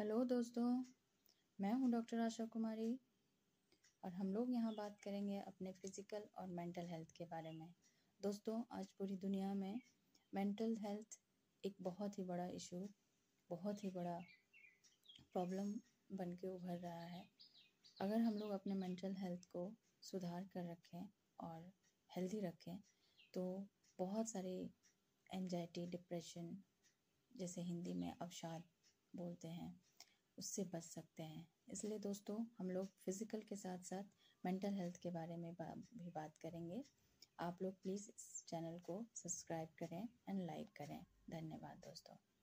Hello दोस्तों, मैं हूँ डॉक्टर आशा कुमारी और हम लोग यहाँ बात करेंगे अपने फ़िज़िकल और मेंटल हेल्थ के बारे में। दोस्तों, आज पूरी दुनिया में मेंटल हेल्थ एक बहुत ही बड़ा इशू, बहुत ही बड़ा प्रॉब्लम बन के उभर रहा है। अगर हम लोग अपने मेंटल हेल्थ को सुधार कर रखें और हेल्दी रखें तो बहुत सारे एनजाइटी डिप्रेशन जैसे हिंदी में अवसाद बोलते हैं उससे बच सकते हैं। इसलिए दोस्तों हम लोग फ़िज़िकल के साथ साथ मेंटल हेल्थ के बारे में बा, भी बात करेंगे। आप लोग प्लीज़ इस चैनल को सब्सक्राइब करें एंड लाइक करें। धन्यवाद दोस्तों।